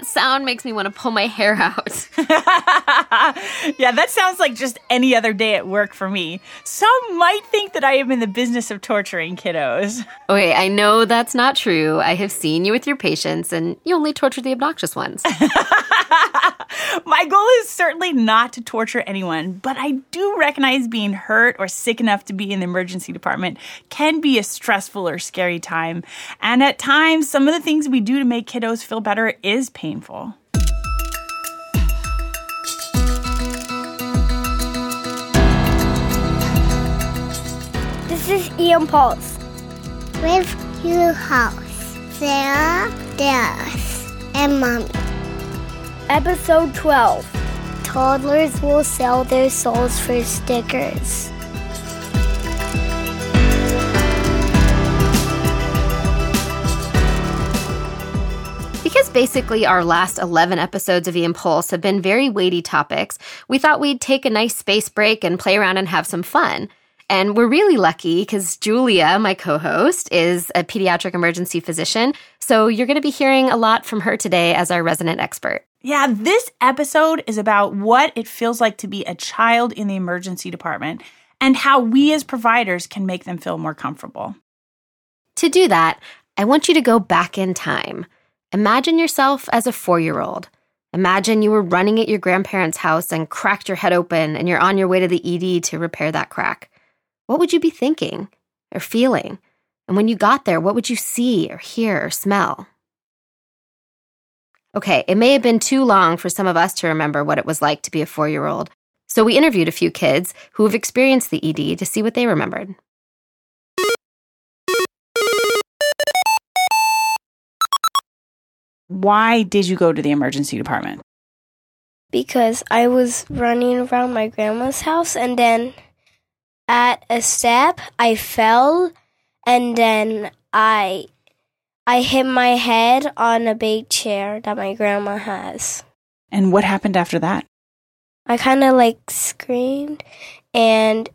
That sound makes me want to pull my hair out. yeah, that sounds like just any other day at work for me. Some might think that I am in the business of torturing kiddos. Okay, I know that's not true. I have seen you with your patients, and you only torture the obnoxious ones. My goal is certainly not to torture anyone, but I do recognize being hurt or sick enough to be in the emergency department can be a stressful or scary time. And at times, some of the things we do to make kiddos feel better is painful. This is EM Pulse. With your house, Sarah, Dallas, and Mommy. Episode 12. Toddlers will sell their souls for stickers. Basically our last 11 episodes of EM Pulse have been very weighty topics, we thought we'd take a nice space break and play around and have some fun. And we're really lucky because Julia, my co host, is a pediatric emergency physician. So you're going to be hearing a lot from her today as our resident expert. Yeah, this episode is about what it feels like to be a child in the emergency department and how we as providers can make them feel more comfortable. To do that, I want you to go back in time. Imagine yourself as a four year old. Imagine you were running at your grandparents' house and cracked your head open and you're on your way to the ED to repair that crack. What would you be thinking or feeling? And when you got there, what would you see or hear or smell? Okay, it may have been too long for some of us to remember what it was like to be a four year old. So we interviewed a few kids who have experienced the ED to see what they remembered. Why did you go to the emergency department? Because I was running around my grandma's house and then at a step I fell and then I I hit my head on a big chair that my grandma has. And what happened after that? I kind of like screamed and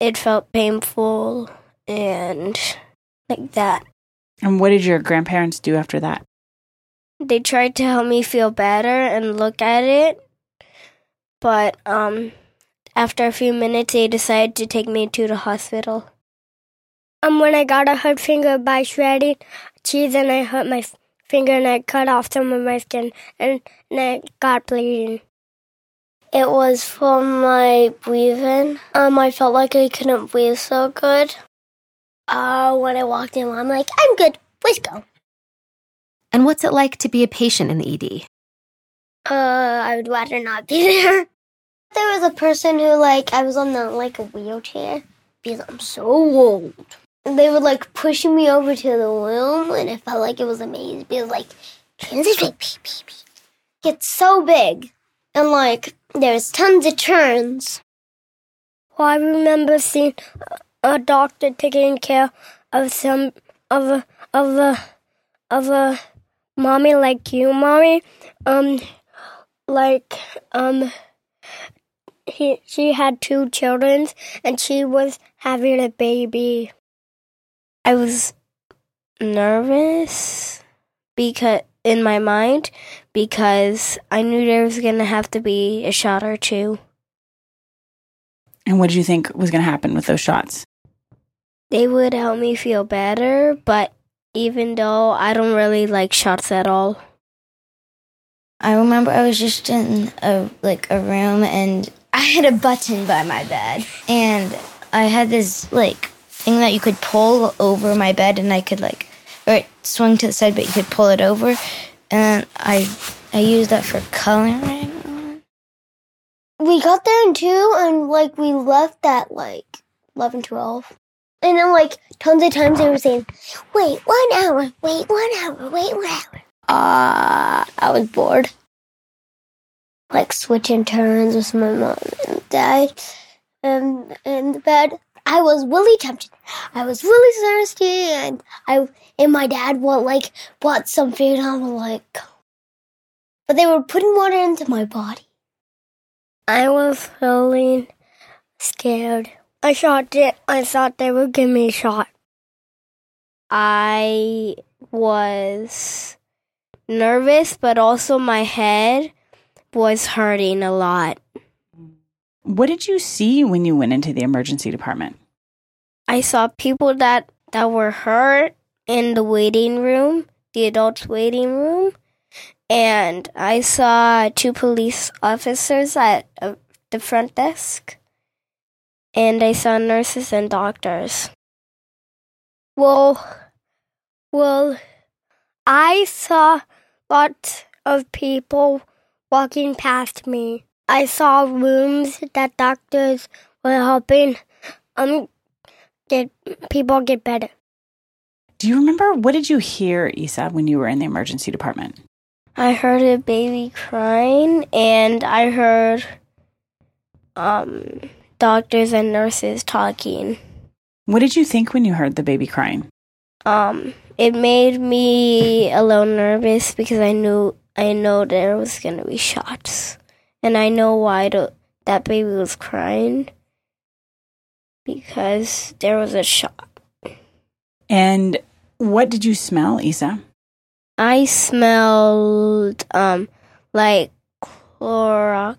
it felt painful and like that. And what did your grandparents do after that? They tried to help me feel better and look at it, but um after a few minutes they decided to take me to the hospital. Um when I got a hurt finger by shredding cheese and I hurt my finger and I cut off some of my skin and, and I got bleeding. It was from my breathing. Um, I felt like I couldn't breathe so good. Uh, when I walked in, I'm like, I'm good. Let's go. And what's it like to be a patient in the ED? Uh, I would rather not be there. There was a person who, like, I was on the, like, a wheelchair because I'm so old. And they were, like, pushing me over to the room, and it felt like it was amazing because, like, it's so big. And, like, there's tons of turns. Well, I remember seeing a doctor taking care of some of a of a of a mommy like you, mommy. Um, like um, he she had two children and she was having a baby. I was nervous because in my mind because I knew there was gonna have to be a shot or two. And what did you think was going to happen with those shots? They would help me feel better, but even though I don't really like shots at all. I remember I was just in a like a room and I had a button by my bed and I had this like thing that you could pull over my bed and I could like or it swung to the side but you could pull it over and I I used that for coloring. We got there in two, and, like, we left at, like, 11, 12. And then, like, tons of times they were saying, wait one hour, wait one hour, wait one hour. Uh, I was bored. Like, switching turns with my mom and dad um, in the bed. I was really tempted. I was really thirsty, and I and my dad want like bought some food. I'm like, but they were putting water into my body. I was feeling scared. I shot it. I thought they would give me a shot. I was nervous, but also my head was hurting a lot. What did you see when you went into the emergency department? I saw people that, that were hurt in the waiting room, the adults' waiting room, and I saw two police officers at uh, the front desk, and I saw nurses and doctors. Well, well, I saw lots of people walking past me. I saw rooms that doctors were helping um get people get better. Do you remember what did you hear, Isa, when you were in the emergency department? I heard a baby crying and I heard um doctors and nurses talking. What did you think when you heard the baby crying? Um it made me a little nervous because I knew I know there was going to be shots. And I know why the, that baby was crying because there was a shot. And what did you smell, Isa? I smelled um like chloroxine,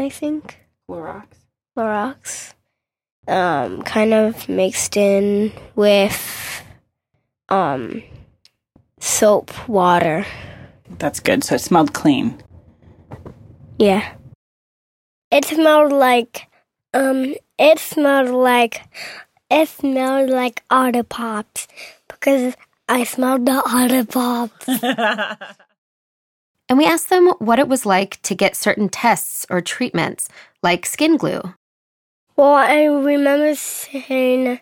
I think. Clorox. Clorox. Um kind of mixed in with um soap water. That's good. So it smelled clean. Yeah. It smelled like um it smelled like it smelled like Otter Pops because I smelled the Otter Pops. And we asked them what it was like to get certain tests or treatments, like skin glue. Well, I remember saying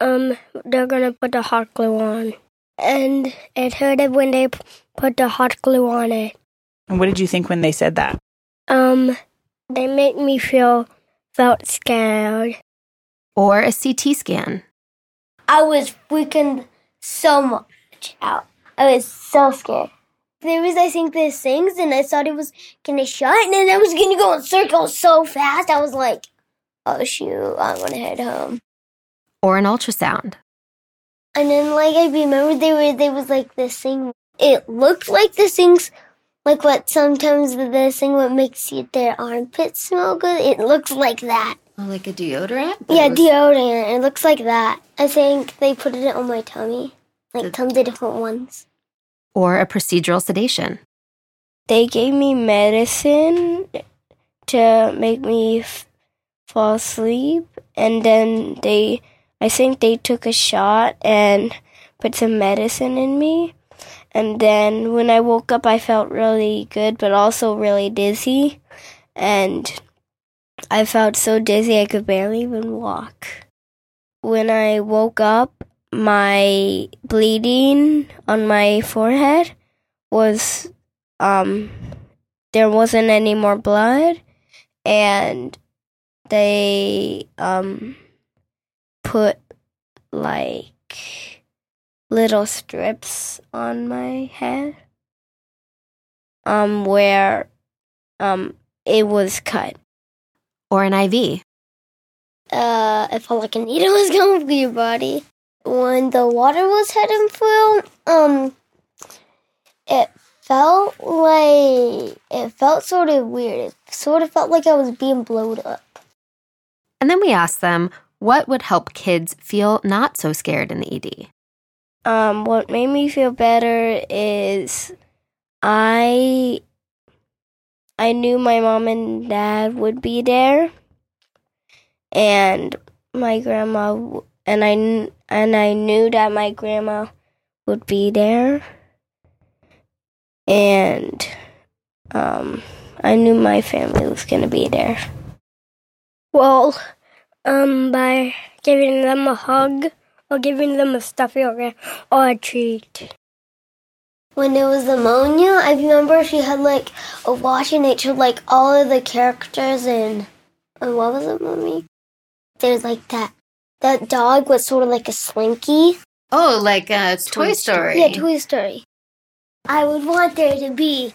um they're gonna put the hot glue on, and it hurted when they p- put the hot glue on it. And what did you think when they said that? Um, they made me feel felt scared. Or a CT scan. I was freaking so much out. I was so scared. There was, I think, these things, and I thought it was gonna shut, and then I was gonna go in circles so fast. I was like, "Oh shoot, I'm gonna head home." Or an ultrasound. And then, like, I remember there were there was like this thing. It looked like the things, like what sometimes the thing what makes you, their armpits smell good. It looks like that. Oh, like a deodorant? yeah, deodorant. It looks like that. I think they put it on my tummy, like The- tons of different ones. Or a procedural sedation. They gave me medicine to make me f- fall asleep, and then they, I think they took a shot and put some medicine in me. And then when I woke up, I felt really good, but also really dizzy. And I felt so dizzy I could barely even walk. When I woke up, my bleeding on my forehead was um there wasn't any more blood and they um put like little strips on my head um where um it was cut Or an IV. Uh, it felt like a needle was going through your body. When the water was heading through, um, it felt like it felt sort of weird. It sort of felt like I was being blown up. And then we asked them what would help kids feel not so scared in the ED. um what made me feel better is I I knew my mom and dad would be there and my grandma and I and I knew that my grandma would be there and um I knew my family was going to be there. Well, um by giving them a hug or giving them a stuffy or, or a treat. When it was pneumonia, I remember she had like a watch and it showed like all of the characters and, and what was it, mommy? There's like that. That dog was sort of like a slinky. Oh, like uh, Toy Story. Yeah, Toy Story. I would want there to be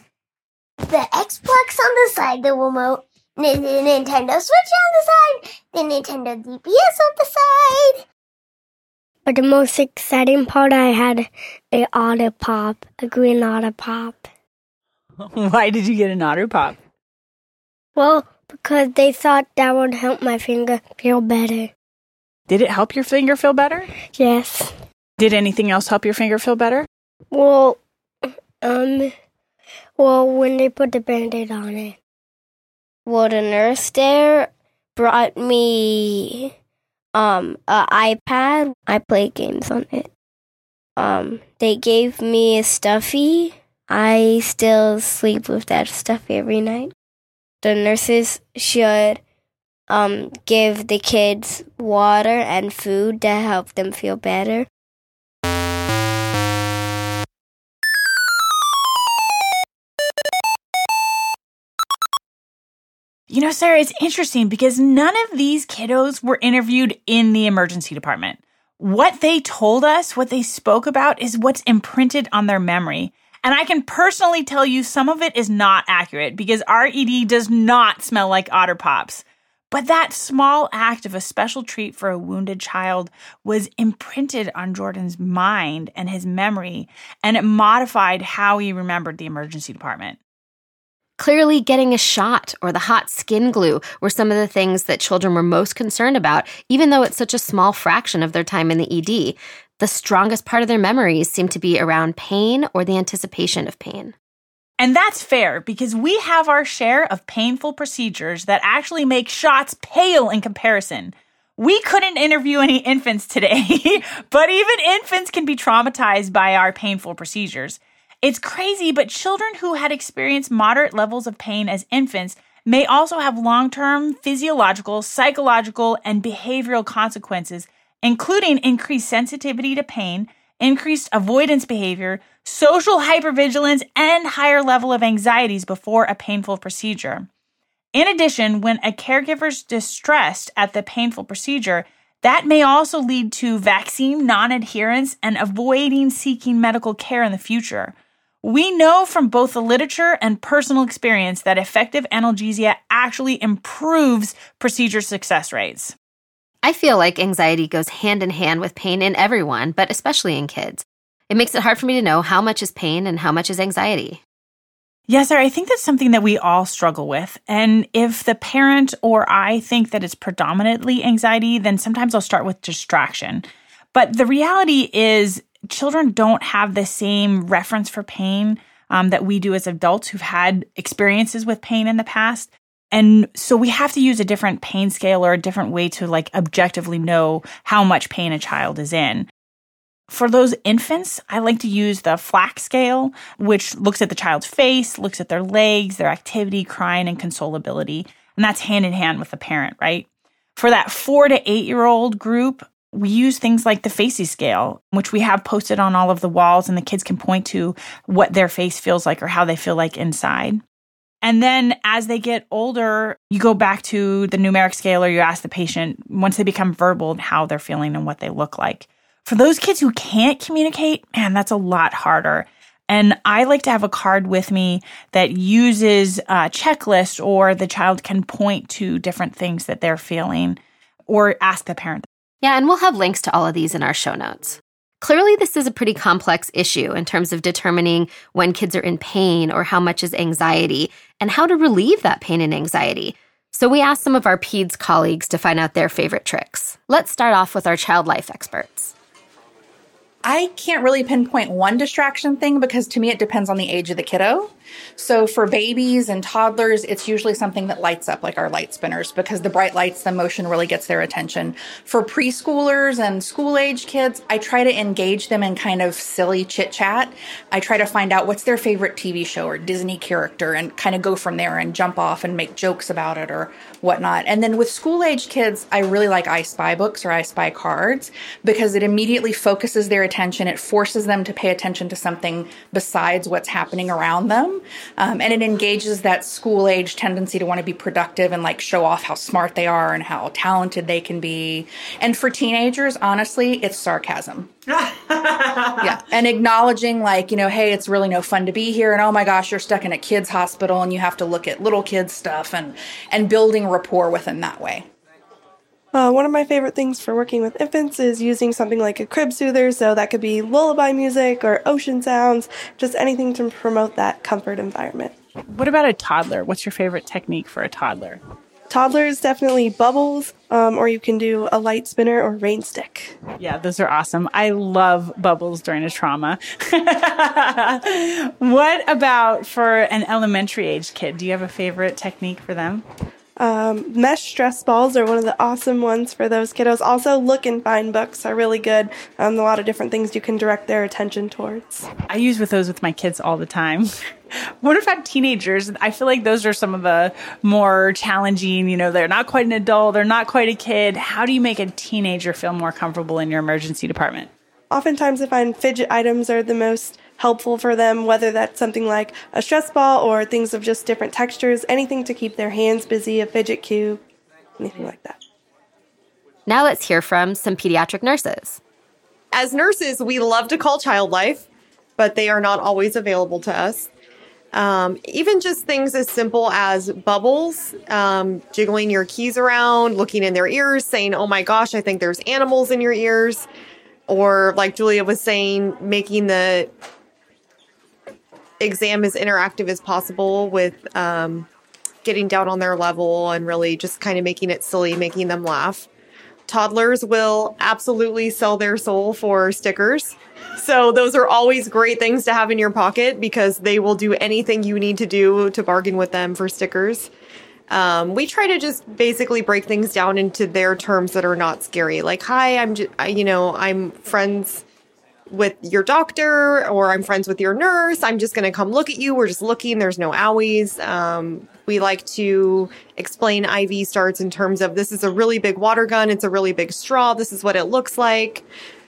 the Xbox on the side, the remote, and then the Nintendo Switch on the side, the Nintendo DPS on the side. But the most exciting part, I had a otter pop, a green otter pop. Why did you get an otter pop? Well, because they thought that would help my finger feel better. Did it help your finger feel better? Yes. Did anything else help your finger feel better? Well, um, well, when they put the band-aid on it. Well, the nurse there brought me um a iPad. I play games on it. Um, they gave me a stuffy. I still sleep with that stuffy every night. The nurses should um give the kids water and food to help them feel better. You know, Sarah, it's interesting because none of these kiddos were interviewed in the emergency department. What they told us, what they spoke about, is what's imprinted on their memory. And I can personally tell you some of it is not accurate because RED does not smell like otter pops. But that small act of a special treat for a wounded child was imprinted on Jordan's mind and his memory, and it modified how he remembered the emergency department. Clearly, getting a shot or the hot skin glue were some of the things that children were most concerned about, even though it's such a small fraction of their time in the ED. The strongest part of their memories seem to be around pain or the anticipation of pain. And that's fair because we have our share of painful procedures that actually make shots pale in comparison. We couldn't interview any infants today, but even infants can be traumatized by our painful procedures. It's crazy, but children who had experienced moderate levels of pain as infants may also have long term physiological, psychological, and behavioral consequences, including increased sensitivity to pain, increased avoidance behavior, social hypervigilance, and higher level of anxieties before a painful procedure. In addition, when a caregiver's distressed at the painful procedure, that may also lead to vaccine non adherence and avoiding seeking medical care in the future. We know from both the literature and personal experience that effective analgesia actually improves procedure success rates. I feel like anxiety goes hand in hand with pain in everyone, but especially in kids. It makes it hard for me to know how much is pain and how much is anxiety. Yes, sir. I think that's something that we all struggle with. And if the parent or I think that it's predominantly anxiety, then sometimes I'll start with distraction. But the reality is, children don't have the same reference for pain um, that we do as adults who've had experiences with pain in the past. And so we have to use a different pain scale or a different way to like objectively know how much pain a child is in. For those infants, I like to use the FLACC scale, which looks at the child's face, looks at their legs, their activity, crying, and consolability. And that's hand in hand with the parent, right? For that four to eight year old group, we use things like the FACES scale, which we have posted on all of the walls, and the kids can point to what their face feels like or how they feel like inside. And then as they get older, you go back to the numeric scale or you ask the patient once they become verbal how they're feeling and what they look like. For those kids who can't communicate, man, that's a lot harder. And I like to have a card with me that uses a checklist or the child can point to different things that they're feeling or ask the parent. Yeah, and we'll have links to all of these in our show notes. Clearly, this is a pretty complex issue in terms of determining when kids are in pain or how much is anxiety and how to relieve that pain and anxiety. So, we asked some of our PEDS colleagues to find out their favorite tricks. Let's start off with our child life experts. I can't really pinpoint one distraction thing because to me it depends on the age of the kiddo. So for babies and toddlers, it's usually something that lights up like our light spinners because the bright lights, the motion really gets their attention. For preschoolers and school age kids, I try to engage them in kind of silly chit chat. I try to find out what's their favorite TV show or Disney character and kind of go from there and jump off and make jokes about it or whatnot. And then with school age kids, I really like I Spy books or I Spy cards because it immediately focuses their attention. It forces them to pay attention to something besides what's happening around them. Um, and it engages that school age tendency to want to be productive and like show off how smart they are and how talented they can be. And for teenagers, honestly, it's sarcasm. yeah. And acknowledging, like, you know, hey, it's really no fun to be here. And oh my gosh, you're stuck in a kid's hospital and you have to look at little kids' stuff and, and building rapport with them that way. Uh, one of my favorite things for working with infants is using something like a crib soother. So that could be lullaby music or ocean sounds, just anything to promote that comfort environment. What about a toddler? What's your favorite technique for a toddler? Toddlers definitely bubbles, um, or you can do a light spinner or rain stick. Yeah, those are awesome. I love bubbles during a trauma. what about for an elementary age kid? Do you have a favorite technique for them? Um, mesh stress balls are one of the awesome ones for those kiddos. Also, look and find books are really good. Um, a lot of different things you can direct their attention towards. I use with those with my kids all the time. what about teenagers? I feel like those are some of the more challenging. You know, they're not quite an adult, they're not quite a kid. How do you make a teenager feel more comfortable in your emergency department? Oftentimes, I find fidget items are the most helpful for them, whether that's something like a stress ball or things of just different textures, anything to keep their hands busy, a fidget cube, anything like that. Now let's hear from some pediatric nurses. As nurses, we love to call child life, but they are not always available to us. Um, even just things as simple as bubbles, um, jiggling your keys around, looking in their ears, saying, Oh my gosh, I think there's animals in your ears. Or, like Julia was saying, making the exam as interactive as possible with um, getting down on their level and really just kind of making it silly, making them laugh. Toddlers will absolutely sell their soul for stickers. So those are always great things to have in your pocket because they will do anything you need to do to bargain with them for stickers. Um, we try to just basically break things down into their terms that are not scary. Like, hi, I'm, just, you know, I'm friends with your doctor or I'm friends with your nurse. I'm just going to come look at you. We're just looking. There's no owies. Um, we like to explain IV starts in terms of this is a really big water gun. It's a really big straw. This is what it looks like.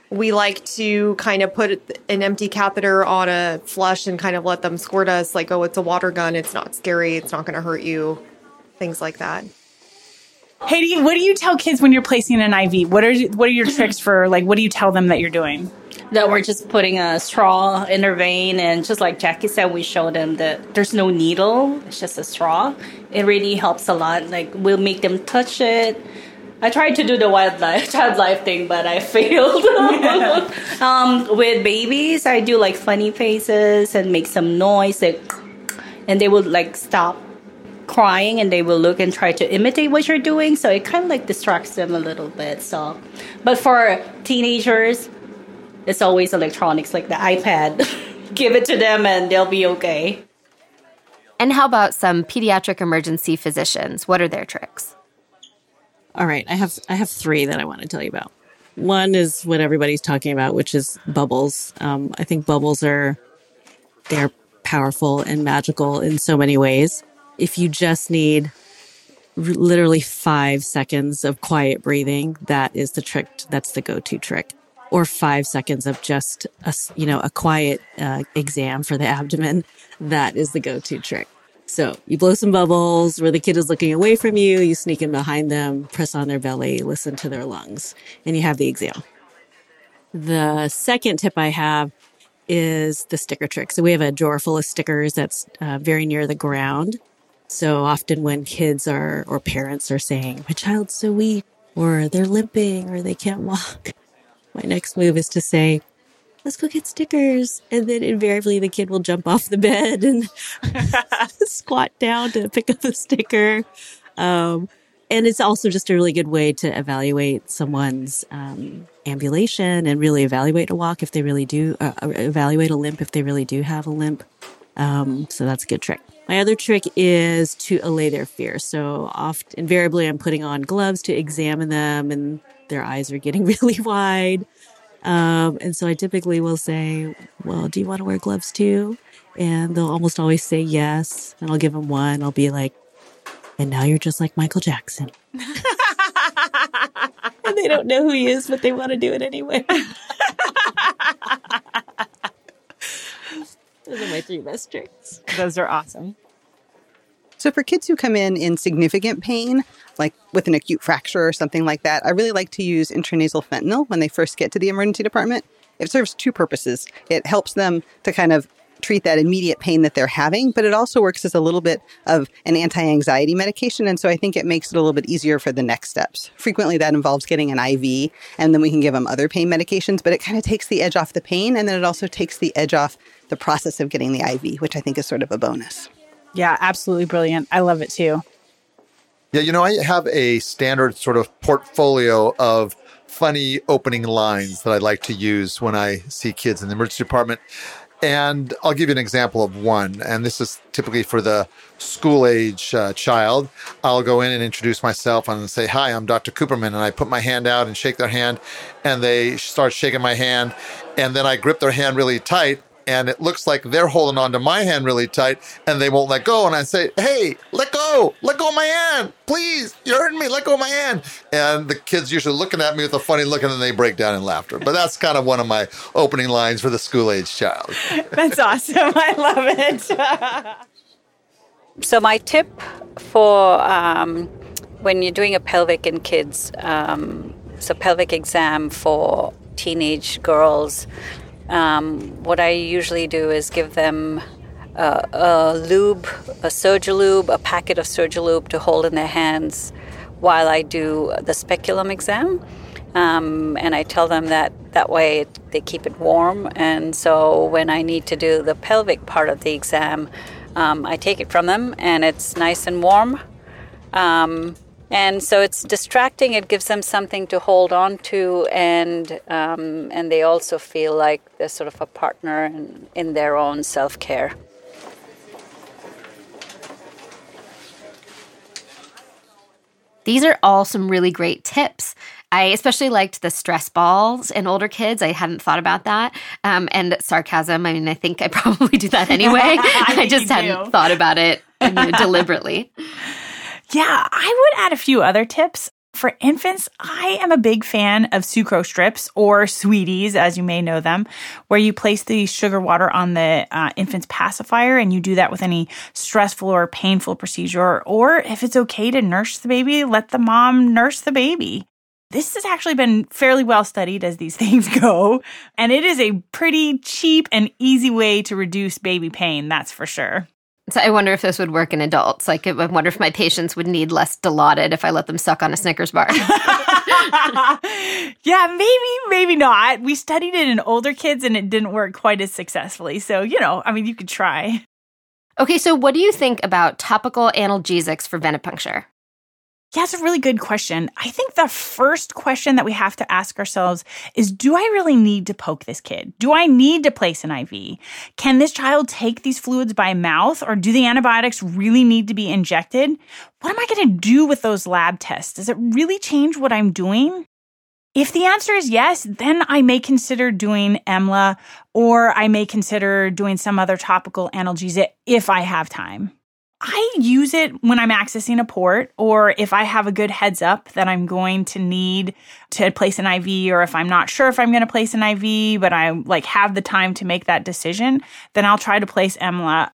We like to kind of put an empty catheter on a flush and kind of let them squirt us like, oh, it's a water gun. It's not scary. It's not going to hurt you. Things like that. Hey, what do you tell kids when you're placing an IV? What are what are your tricks for like? What do you tell them that you're doing? That we're just putting a straw in their vein and just like Jackie said, we show them that there's no needle, it's just a straw. It really helps a lot. Like we'll make them touch it. I tried to do the wildlife child life thing, but I failed. um, with babies, I do like funny faces and make some noise, like, and they will like stop crying and they will look and try to imitate what you're doing. So it kind of like distracts them a little bit. So, but for teenagers, it's always electronics like the iPad. Give it to them and they'll be okay. And how about some pediatric emergency physicians? What are their tricks? All right, I have I have three that I want to tell you about. One is what everybody's talking about, which is bubbles. Um, I think bubbles are they're powerful and magical in so many ways. If you just need r- literally five seconds of quiet breathing, that is the trick. That's the go-to trick or five seconds of just a, you know, a quiet uh, exam for the abdomen. That is the go-to trick. So you blow some bubbles where the kid is looking away from you. You sneak in behind them, press on their belly, listen to their lungs, and you have the exam. The second tip I have is the sticker trick. So we have a drawer full of stickers that's uh, very near the ground. So often when kids are, or parents are saying, my child's so weak, or they're limping, or they can't walk, my next move is to say, let's go get stickers. And then invariably the kid will jump off the bed and squat down to pick up a sticker. Um, and it's also just a really good way to evaluate someone's um, ambulation and really evaluate a walk if they really do, uh, uh evaluate a limp if they really do have a limp. Um, so that's a good trick. My other trick is to allay their fear. So oft invariably I'm putting on gloves to examine them and their eyes are getting really wide. Um, and so I typically will say, well, do you want to wear gloves too? And they'll almost always say yes. And I'll give them one. I'll be like, and now you're just like Michael Jackson. and they don't know who he is, but they want to do it anyway. Those are my three best tricks. Those are awesome. So, for kids who come in in significant pain, like with an acute fracture or something like that, I really like to use intranasal fentanyl when they first get to the emergency department. It serves two purposes. It helps them to kind of treat that immediate pain that they're having, but it also works as a little bit of an anti anxiety medication. And so I think it makes it a little bit easier for the next steps. Frequently, that involves getting an IV, and then we can give them other pain medications, but it kind of takes the edge off the pain. And then it also takes the edge off the process of getting the IV, which I think is sort of a bonus. Yeah, absolutely brilliant. I love it too. Yeah, you know, I have a standard sort of portfolio of funny opening lines that I like to use when I see kids in the emergency department. And I'll give you an example of one. And this is typically for the school age uh, child. I'll go in and introduce myself and say, Hi, I'm Dr. Cooperman. And I put my hand out and shake their hand. And they start shaking my hand. And then I grip their hand really tight and it looks like they're holding on to my hand really tight and they won't let go. And I say, Hey, let go, let go of my hand, please. You're hurting me, let go of my hand. And the kids usually looking at me with a funny look and then they break down in laughter. But that's kind of one of my opening lines for the school age child. That's awesome. I love it. so, my tip for um, when you're doing a pelvic in kids, um, so pelvic exam for teenage girls um, what I usually do is give them a, a lube, a Surgilube, a packet of Surgilube to hold in their hands while I do the speculum exam. Um, and I tell them that that way they keep it warm. And so when I need to do the pelvic part of the exam, um, I take it from them and it's nice and warm. Um, and so it's distracting. It gives them something to hold on to, and um, and they also feel like they're sort of a partner in, in their own self care. These are all some really great tips. I especially liked the stress balls in older kids. I hadn't thought about that. Um, and sarcasm. I mean, I think I probably do that anyway. I, I just hadn't do. thought about it you know, deliberately. Yeah, I would add a few other tips. For infants, I am a big fan of sucrose strips or sweeties, as you may know them, where you place the sugar water on the uh, infant's pacifier and you do that with any stressful or painful procedure. Or if it's okay to nurse the baby, let the mom nurse the baby. This has actually been fairly well studied as these things go, and it is a pretty cheap and easy way to reduce baby pain, that's for sure. So I wonder if this would work in adults. Like, I wonder if my patients would need less Dilaudid if I let them suck on a Snickers bar. yeah, maybe, maybe not. We studied it in older kids and it didn't work quite as successfully. So, you know, I mean, you could try. Okay, so what do you think about topical analgesics for venipuncture? Yeah, it's a really good question. I think the first question that we have to ask ourselves is Do I really need to poke this kid? Do I need to place an IV? Can this child take these fluids by mouth or do the antibiotics really need to be injected? What am I going to do with those lab tests? Does it really change what I'm doing? If the answer is yes, then I may consider doing EMLA or I may consider doing some other topical analgesia if I have time. I use it when I'm accessing a port or if I have a good heads up that I'm going to need to place an IV or if I'm not sure if I'm going to place an IV but I like have the time to make that decision, then I'll try to place EMLA.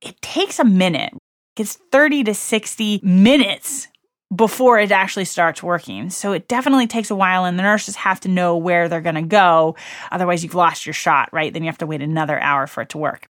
It takes a minute. It's 30 to 60 minutes before it actually starts working. So it definitely takes a while and the nurses have to know where they're going to go. Otherwise you've lost your shot, right? Then you have to wait another hour for it to work.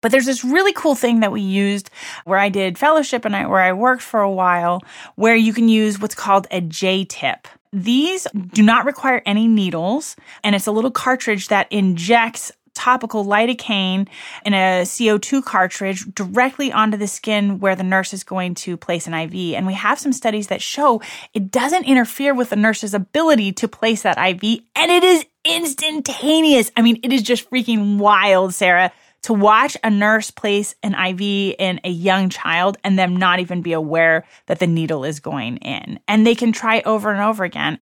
But there's this really cool thing that we used where I did fellowship and I, where I worked for a while, where you can use what's called a J tip. These do not require any needles, and it's a little cartridge that injects topical lidocaine in a CO2 cartridge directly onto the skin where the nurse is going to place an IV. And we have some studies that show it doesn't interfere with the nurse's ability to place that IV, and it is instantaneous. I mean, it is just freaking wild, Sarah to watch a nurse place an IV in a young child and them not even be aware that the needle is going in. And they can try over and over again.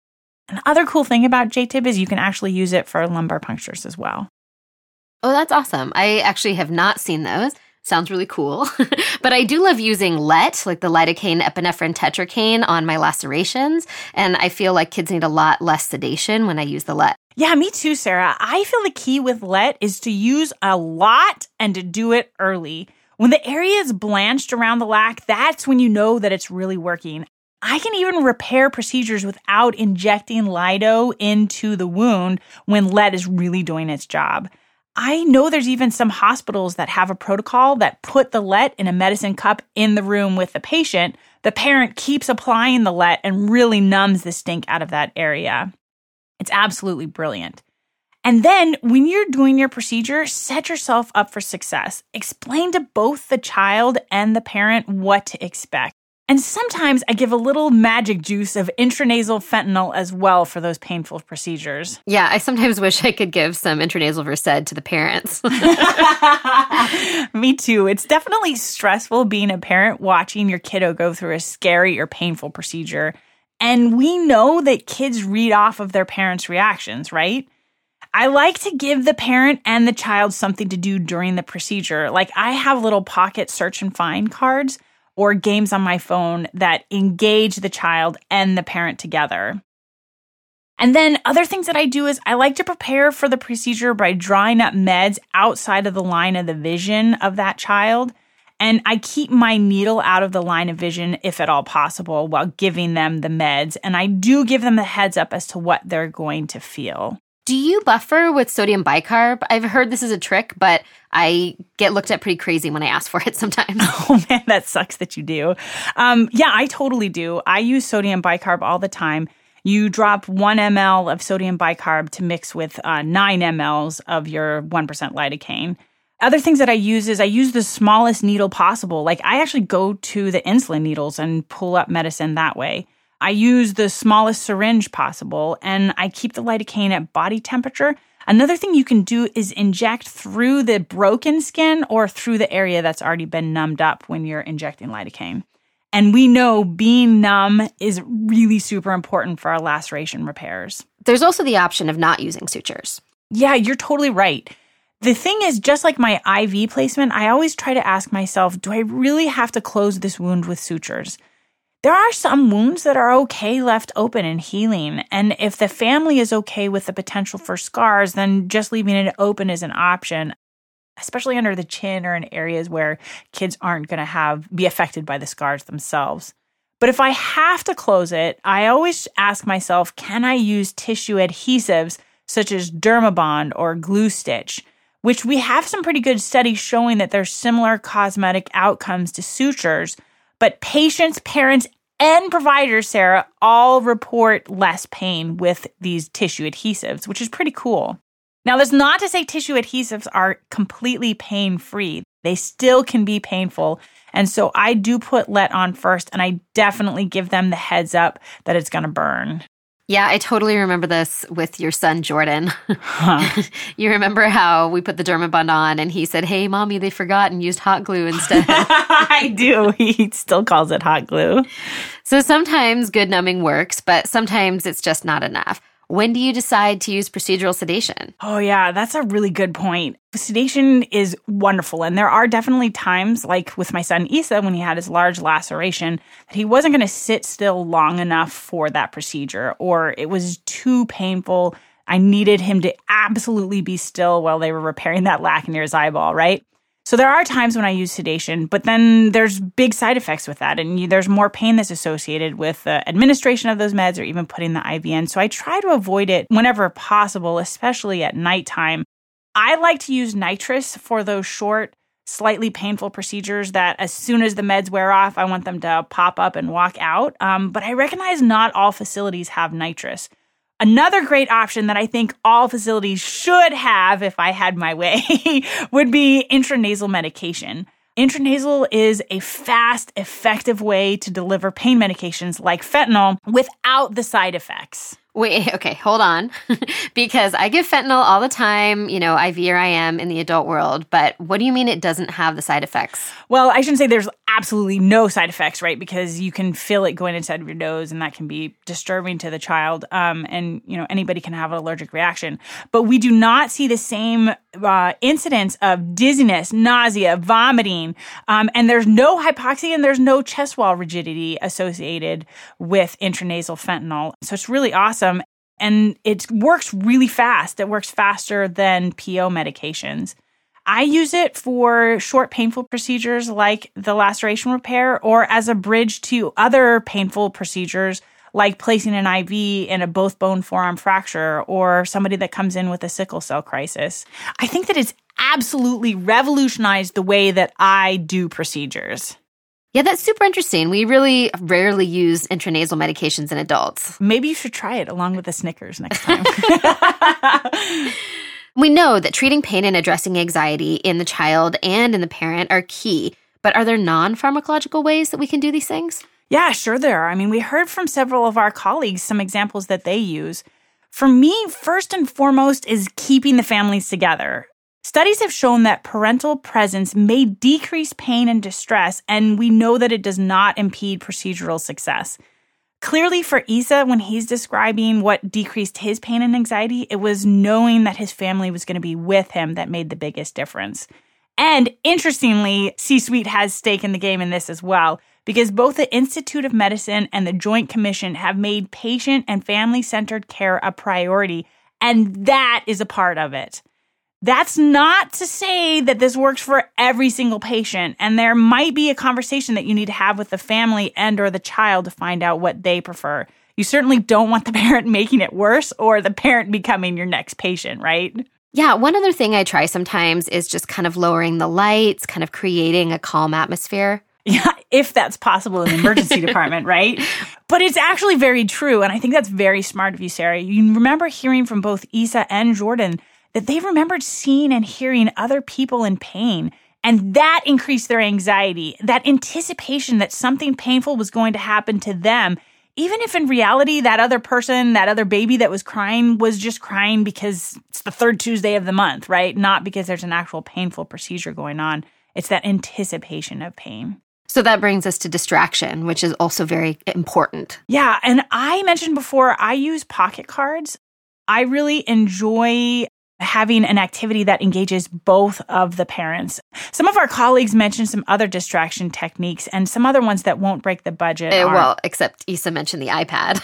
Another cool thing about JTIP is you can actually use it for lumbar punctures as well. Oh, that's awesome. I actually have not seen those. Sounds really cool. but I do love using LET, like the lidocaine epinephrine tetracaine, on my lacerations. And I feel like kids need a lot less sedation when I use the LET. Yeah, me too, Sarah. I feel the key with LET is to use a lot and to do it early. When the area is blanched around the lac, that's when you know that it's really working. I can even repair procedures without injecting Lido into the wound when LET is really doing its job. I know there's even some hospitals that have a protocol that put the LET in a medicine cup in the room with the patient. The parent keeps applying the LET and really numbs the stink out of that area. It's absolutely brilliant. And then when you're doing your procedure, set yourself up for success. Explain to both the child and the parent what to expect. And sometimes I give a little magic juice of intranasal fentanyl as well for those painful procedures. Yeah, I sometimes wish I could give some intranasal Versed to the parents. Me too. It's definitely stressful being a parent watching your kiddo go through a scary or painful procedure. And we know that kids read off of their parents' reactions, right? I like to give the parent and the child something to do during the procedure. Like I have little pocket search and find cards or games on my phone that engage the child and the parent together. And then other things that I do is I like to prepare for the procedure by drawing up meds outside of the line of the vision of that child. And I keep my needle out of the line of vision if at all possible while giving them the meds. And I do give them a heads up as to what they're going to feel. Do you buffer with sodium bicarb? I've heard this is a trick, but I get looked at pretty crazy when I ask for it sometimes. Oh man, that sucks that you do. Um, yeah, I totally do. I use sodium bicarb all the time. You drop one ml of sodium bicarb to mix with uh, nine mLs of your 1% lidocaine. Other things that I use is I use the smallest needle possible. Like I actually go to the insulin needles and pull up medicine that way. I use the smallest syringe possible and I keep the lidocaine at body temperature. Another thing you can do is inject through the broken skin or through the area that's already been numbed up when you're injecting lidocaine. And we know being numb is really super important for our laceration repairs. There's also the option of not using sutures. Yeah, you're totally right. The thing is, just like my IV placement, I always try to ask myself, do I really have to close this wound with sutures? There are some wounds that are okay left open and healing. And if the family is okay with the potential for scars, then just leaving it open is an option, especially under the chin or in areas where kids aren't going to have be affected by the scars themselves. But if I have to close it, I always ask myself, can I use tissue adhesives such as Dermabond or glue stitch? Which we have some pretty good studies showing that there's similar cosmetic outcomes to sutures, but patients, parents, and providers, Sarah, all report less pain with these tissue adhesives, which is pretty cool. Now, that's not to say tissue adhesives are completely pain free. They still can be painful. And so I do put LET on first, and I definitely give them the heads up that it's going to burn. Yeah, I totally remember this with your son, Jordan. Huh. you remember how we put the Dermabond on and he said, Hey, mommy, they forgot and used hot glue instead. I do. He still calls it hot glue. So sometimes good numbing works, but sometimes it's just not enough. When do you decide to use procedural sedation? Oh, yeah, that's a really good point. Sedation is wonderful. And there are definitely times, like with my son Isa, when he had his large laceration, that he wasn't going to sit still long enough for that procedure, or it was too painful. I needed him to absolutely be still while they were repairing that lac near his eyeball, right? So there are times when I use sedation, but then there's big side effects with that, and you, there's more pain that's associated with the administration of those meds or even putting the IV in. So I try to avoid it whenever possible, especially at nighttime. I like to use nitrous for those short, slightly painful procedures that as soon as the meds wear off, I want them to pop up and walk out. Um, but I recognize not all facilities have nitrous. Another great option that I think all facilities should have, if I had my way, would be intranasal medication. Intranasal is a fast, effective way to deliver pain medications like fentanyl without the side effects. Wait, okay, hold on. because I give fentanyl all the time, you know, IV or IM in the adult world, but what do you mean it doesn't have the side effects? Well, I shouldn't say there's absolutely no side effects, right? Because you can feel it going inside of your nose and that can be disturbing to the child. Um, and, you know, anybody can have an allergic reaction. But we do not see the same uh, incidence of dizziness, nausea, vomiting. Um, and there's no hypoxia and there's no chest wall rigidity associated with intranasal fentanyl. So it's really awesome awesome. And it works really fast. It works faster than PO medications. I use it for short, painful procedures like the laceration repair or as a bridge to other painful procedures like placing an IV in a both bone forearm fracture or somebody that comes in with a sickle cell crisis. I think that it's absolutely revolutionized the way that I do procedures. Yeah, that's super interesting. We really rarely use intranasal medications in adults. Maybe you should try it along with the Snickers next time. we know that treating pain and addressing anxiety in the child and in the parent are key, but are there non pharmacological ways that we can do these things? Yeah, sure there are. I mean, we heard from several of our colleagues some examples that they use. For me, first and foremost is keeping the families together. Studies have shown that parental presence may decrease pain and distress, and we know that it does not impede procedural success. Clearly, for Isa, when he's describing what decreased his pain and anxiety, it was knowing that his family was going to be with him that made the biggest difference. And interestingly, C Suite has stake in the game in this as well, because both the Institute of Medicine and the Joint Commission have made patient and family centered care a priority, and that is a part of it. That's not to say that this works for every single patient and there might be a conversation that you need to have with the family and or the child to find out what they prefer. You certainly don't want the parent making it worse or the parent becoming your next patient, right? Yeah, one other thing I try sometimes is just kind of lowering the lights, kind of creating a calm atmosphere. Yeah, if that's possible in the emergency department, right? But it's actually very true. And I think that's very smart of you, Sarah. You remember hearing from both Isa and Jordan that they remembered seeing and hearing other people in pain. And that increased their anxiety, that anticipation that something painful was going to happen to them. Even if in reality, that other person, that other baby that was crying was just crying because it's the third Tuesday of the month, right? Not because there's an actual painful procedure going on. It's that anticipation of pain. So that brings us to distraction, which is also very important. Yeah. And I mentioned before, I use pocket cards. I really enjoy having an activity that engages both of the parents. Some of our colleagues mentioned some other distraction techniques and some other ones that won't break the budget. Uh, well, except Isa mentioned the iPad.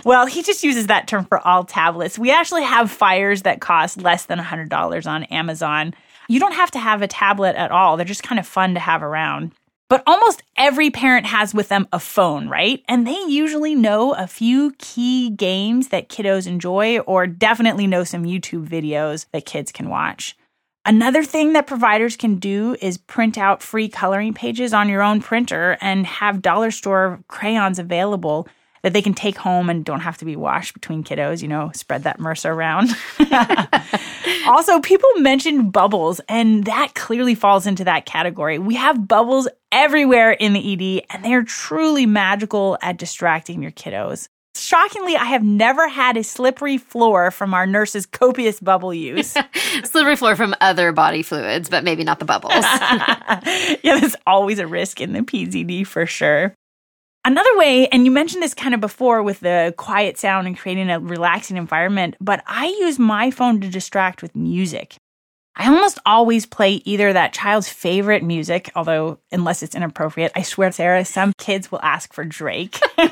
well, he just uses that term for all tablets. We actually have fires that cost less than $100 on Amazon. You don't have to have a tablet at all. They're just kind of fun to have around. But almost every parent has with them a phone, right? And they usually know a few key games that kiddos enjoy, or definitely know some YouTube videos that kids can watch. Another thing that providers can do is print out free coloring pages on your own printer and have dollar store crayons available that they can take home and don't have to be washed between kiddos, you know, spread that MRSA around. also, people mentioned bubbles, and that clearly falls into that category. We have bubbles everywhere in the ED, and they're truly magical at distracting your kiddos. Shockingly, I have never had a slippery floor from our nurses' copious bubble use. slippery floor from other body fluids, but maybe not the bubbles. yeah, there's always a risk in the peds ED for sure. Another way, and you mentioned this kind of before with the quiet sound and creating a relaxing environment, but I use my phone to distract with music. I almost always play either that child's favorite music, although unless it's inappropriate, I swear, Sarah, some kids will ask for Drake. but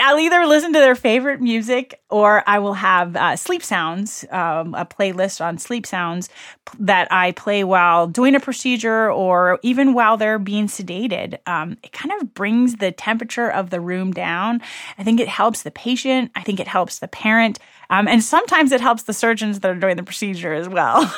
I'll either listen to their favorite music or I will have uh, sleep sounds, um, a playlist on sleep sounds that I play while doing a procedure or even while they're being sedated. Um, it kind of brings the temperature of the room down. I think it helps the patient. I think it helps the parent. Um, and sometimes it helps the surgeons that are doing the procedure as well.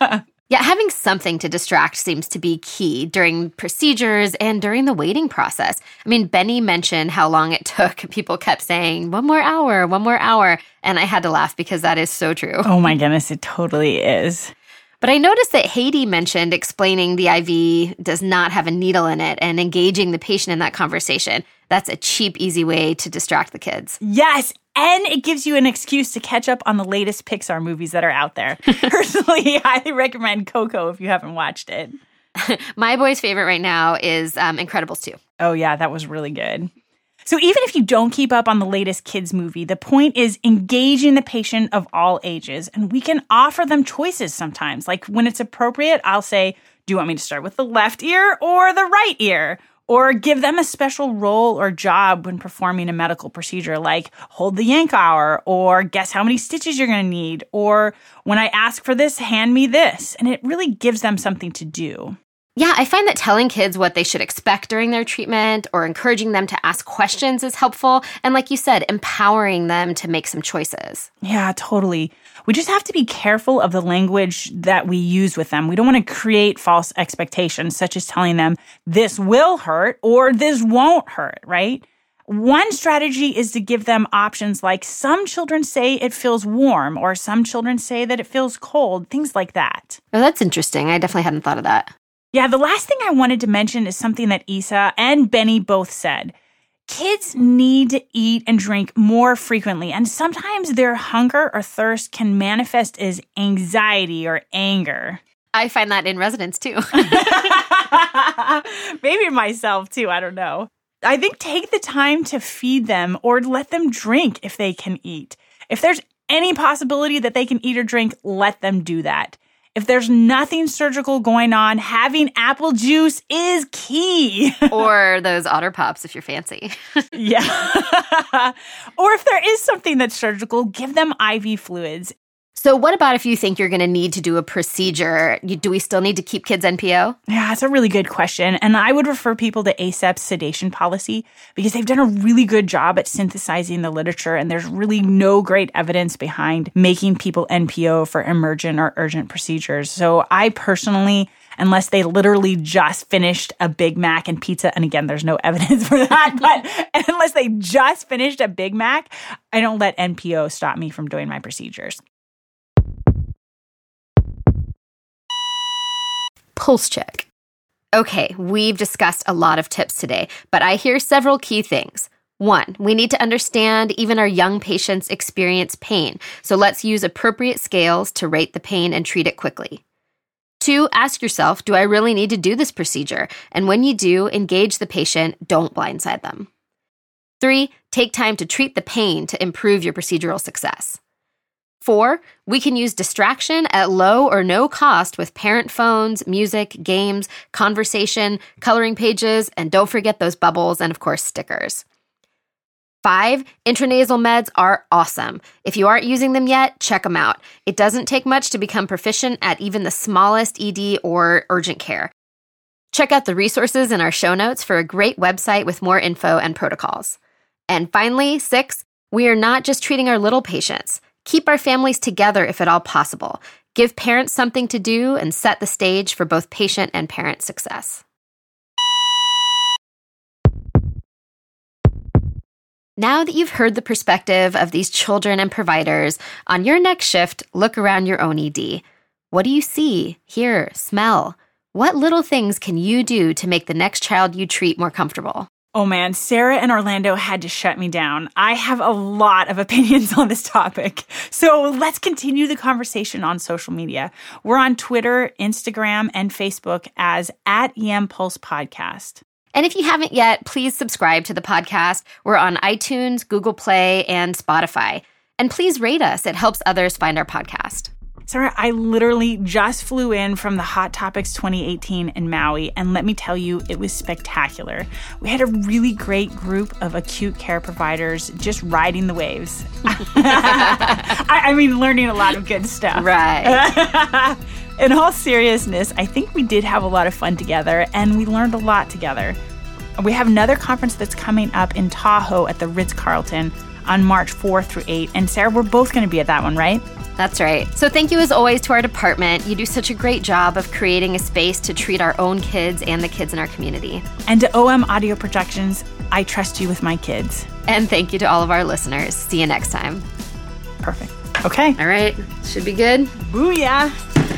yeah, having something to distract seems to be key during procedures and during the waiting process. I mean, Benny mentioned how long it took. People kept saying, one more hour, one more hour. And I had to laugh because that is so true. Oh my goodness, it totally is. But I noticed that Haiti mentioned explaining the IV does not have a needle in it and engaging the patient in that conversation. That's a cheap, easy way to distract the kids. Yes. And it gives you an excuse to catch up on the latest Pixar movies that are out there. Personally, I highly recommend Coco if you haven't watched it. My boy's favorite right now is um, Incredibles 2. Oh, yeah, that was really good. So even if you don't keep up on the latest kids movie, the point is engaging the patient of all ages. And we can offer them choices sometimes. Like when it's appropriate, I'll say, do you want me to start with the left ear or the right ear? Or give them a special role or job when performing a medical procedure, like hold the Yankauer, or guess how many stitches you're going to need, or when I ask for this, hand me this. And it really gives them something to do. Yeah, I find that telling kids what they should expect during their treatment or encouraging them to ask questions is helpful. And like you said, empowering them to make some choices. Yeah, totally. We just have to be careful of the language that we use with them. We don't want to create false expectations, such as telling them this will hurt or this won't hurt, right? One strategy is to give them options like some children say it feels warm or some children say that it feels cold, things like that. Oh, that's interesting. I definitely hadn't thought of that. Yeah, the last thing I wanted to mention is something that Isa and Benny both said. Kids need to eat and drink more frequently, and sometimes their hunger or thirst can manifest as anxiety or anger. I find that in residents too. Maybe myself too, I don't know. I think take the time to feed them or let them drink if they can eat. If there's any possibility that they can eat or drink, let them do that. If there's nothing surgical going on, having apple juice is key. or those otter pops if you're fancy. yeah. or if there is something that's surgical, give them IV fluids. So, what about if you think you're going to need to do a procedure? Do we still need to keep kids NPO? Yeah, that's a really good question. And I would refer people to ACEP's sedation policy because they've done a really good job at synthesizing the literature. And there's really no great evidence behind making people NPO for emergent or urgent procedures. So, I personally, unless they literally just finished a Big Mac and pizza. And again, there's no evidence for that, but unless they just finished a Big Mac, I don't let NPO stop me from doing my procedures. Pulse check. Okay, we've discussed a lot of tips today, but I hear several key things. One, we need to understand even our young patients experience pain, so let's use appropriate scales to rate the pain and treat it quickly. Two, ask yourself, do I really need to do this procedure? And when you do, engage the patient, don't blindside them. Three, take time to treat the pain to improve your procedural success. Four, we can use distraction at low or no cost with parent phones, music, games, conversation, coloring pages, and don't forget those bubbles and, of course, stickers. Five, intranasal meds are awesome. If you aren't using them yet, check them out. It doesn't take much to become proficient at even the smallest ED or urgent care. Check out the resources in our show notes for a great website with more info and protocols. And finally, six, we are not just treating our little patients. Keep our families together if at all possible. Give parents something to do and set the stage for both patient and parent success. Now that you've heard the perspective of these children and providers, on your next shift, look around your own ED. What do you see, hear, smell? What little things can you do to make the next child you treat more comfortable? Oh man, Sarah and Orlando had to shut me down. I have a lot of opinions on this topic. So let's continue the conversation on social media. We're on Twitter, Instagram, and Facebook as at EM Pulse Podcast. And if you haven't yet, please subscribe to the podcast. We're on iTunes, Google Play, and Spotify. And please rate us, it helps others find our podcast. Sarah, I literally just flew in from the Hot Topics 2018 in Maui, and let me tell you, it was spectacular. We had a really great group of acute care providers just riding the waves. I, I mean, learning a lot of good stuff. Right. in all seriousness, I think we did have a lot of fun together, and we learned a lot together. We have another conference that's coming up in Tahoe at the Ritz Carlton on March 4 through 8. And Sarah, we're both going to be at that one, right? That's right. So thank you as always to our department. You do such a great job of creating a space to treat our own kids and the kids in our community. And to OM Audio Projections, I trust you with my kids. And thank you to all of our listeners. See you next time. Perfect. Okay. All right. Should be good. Booyah.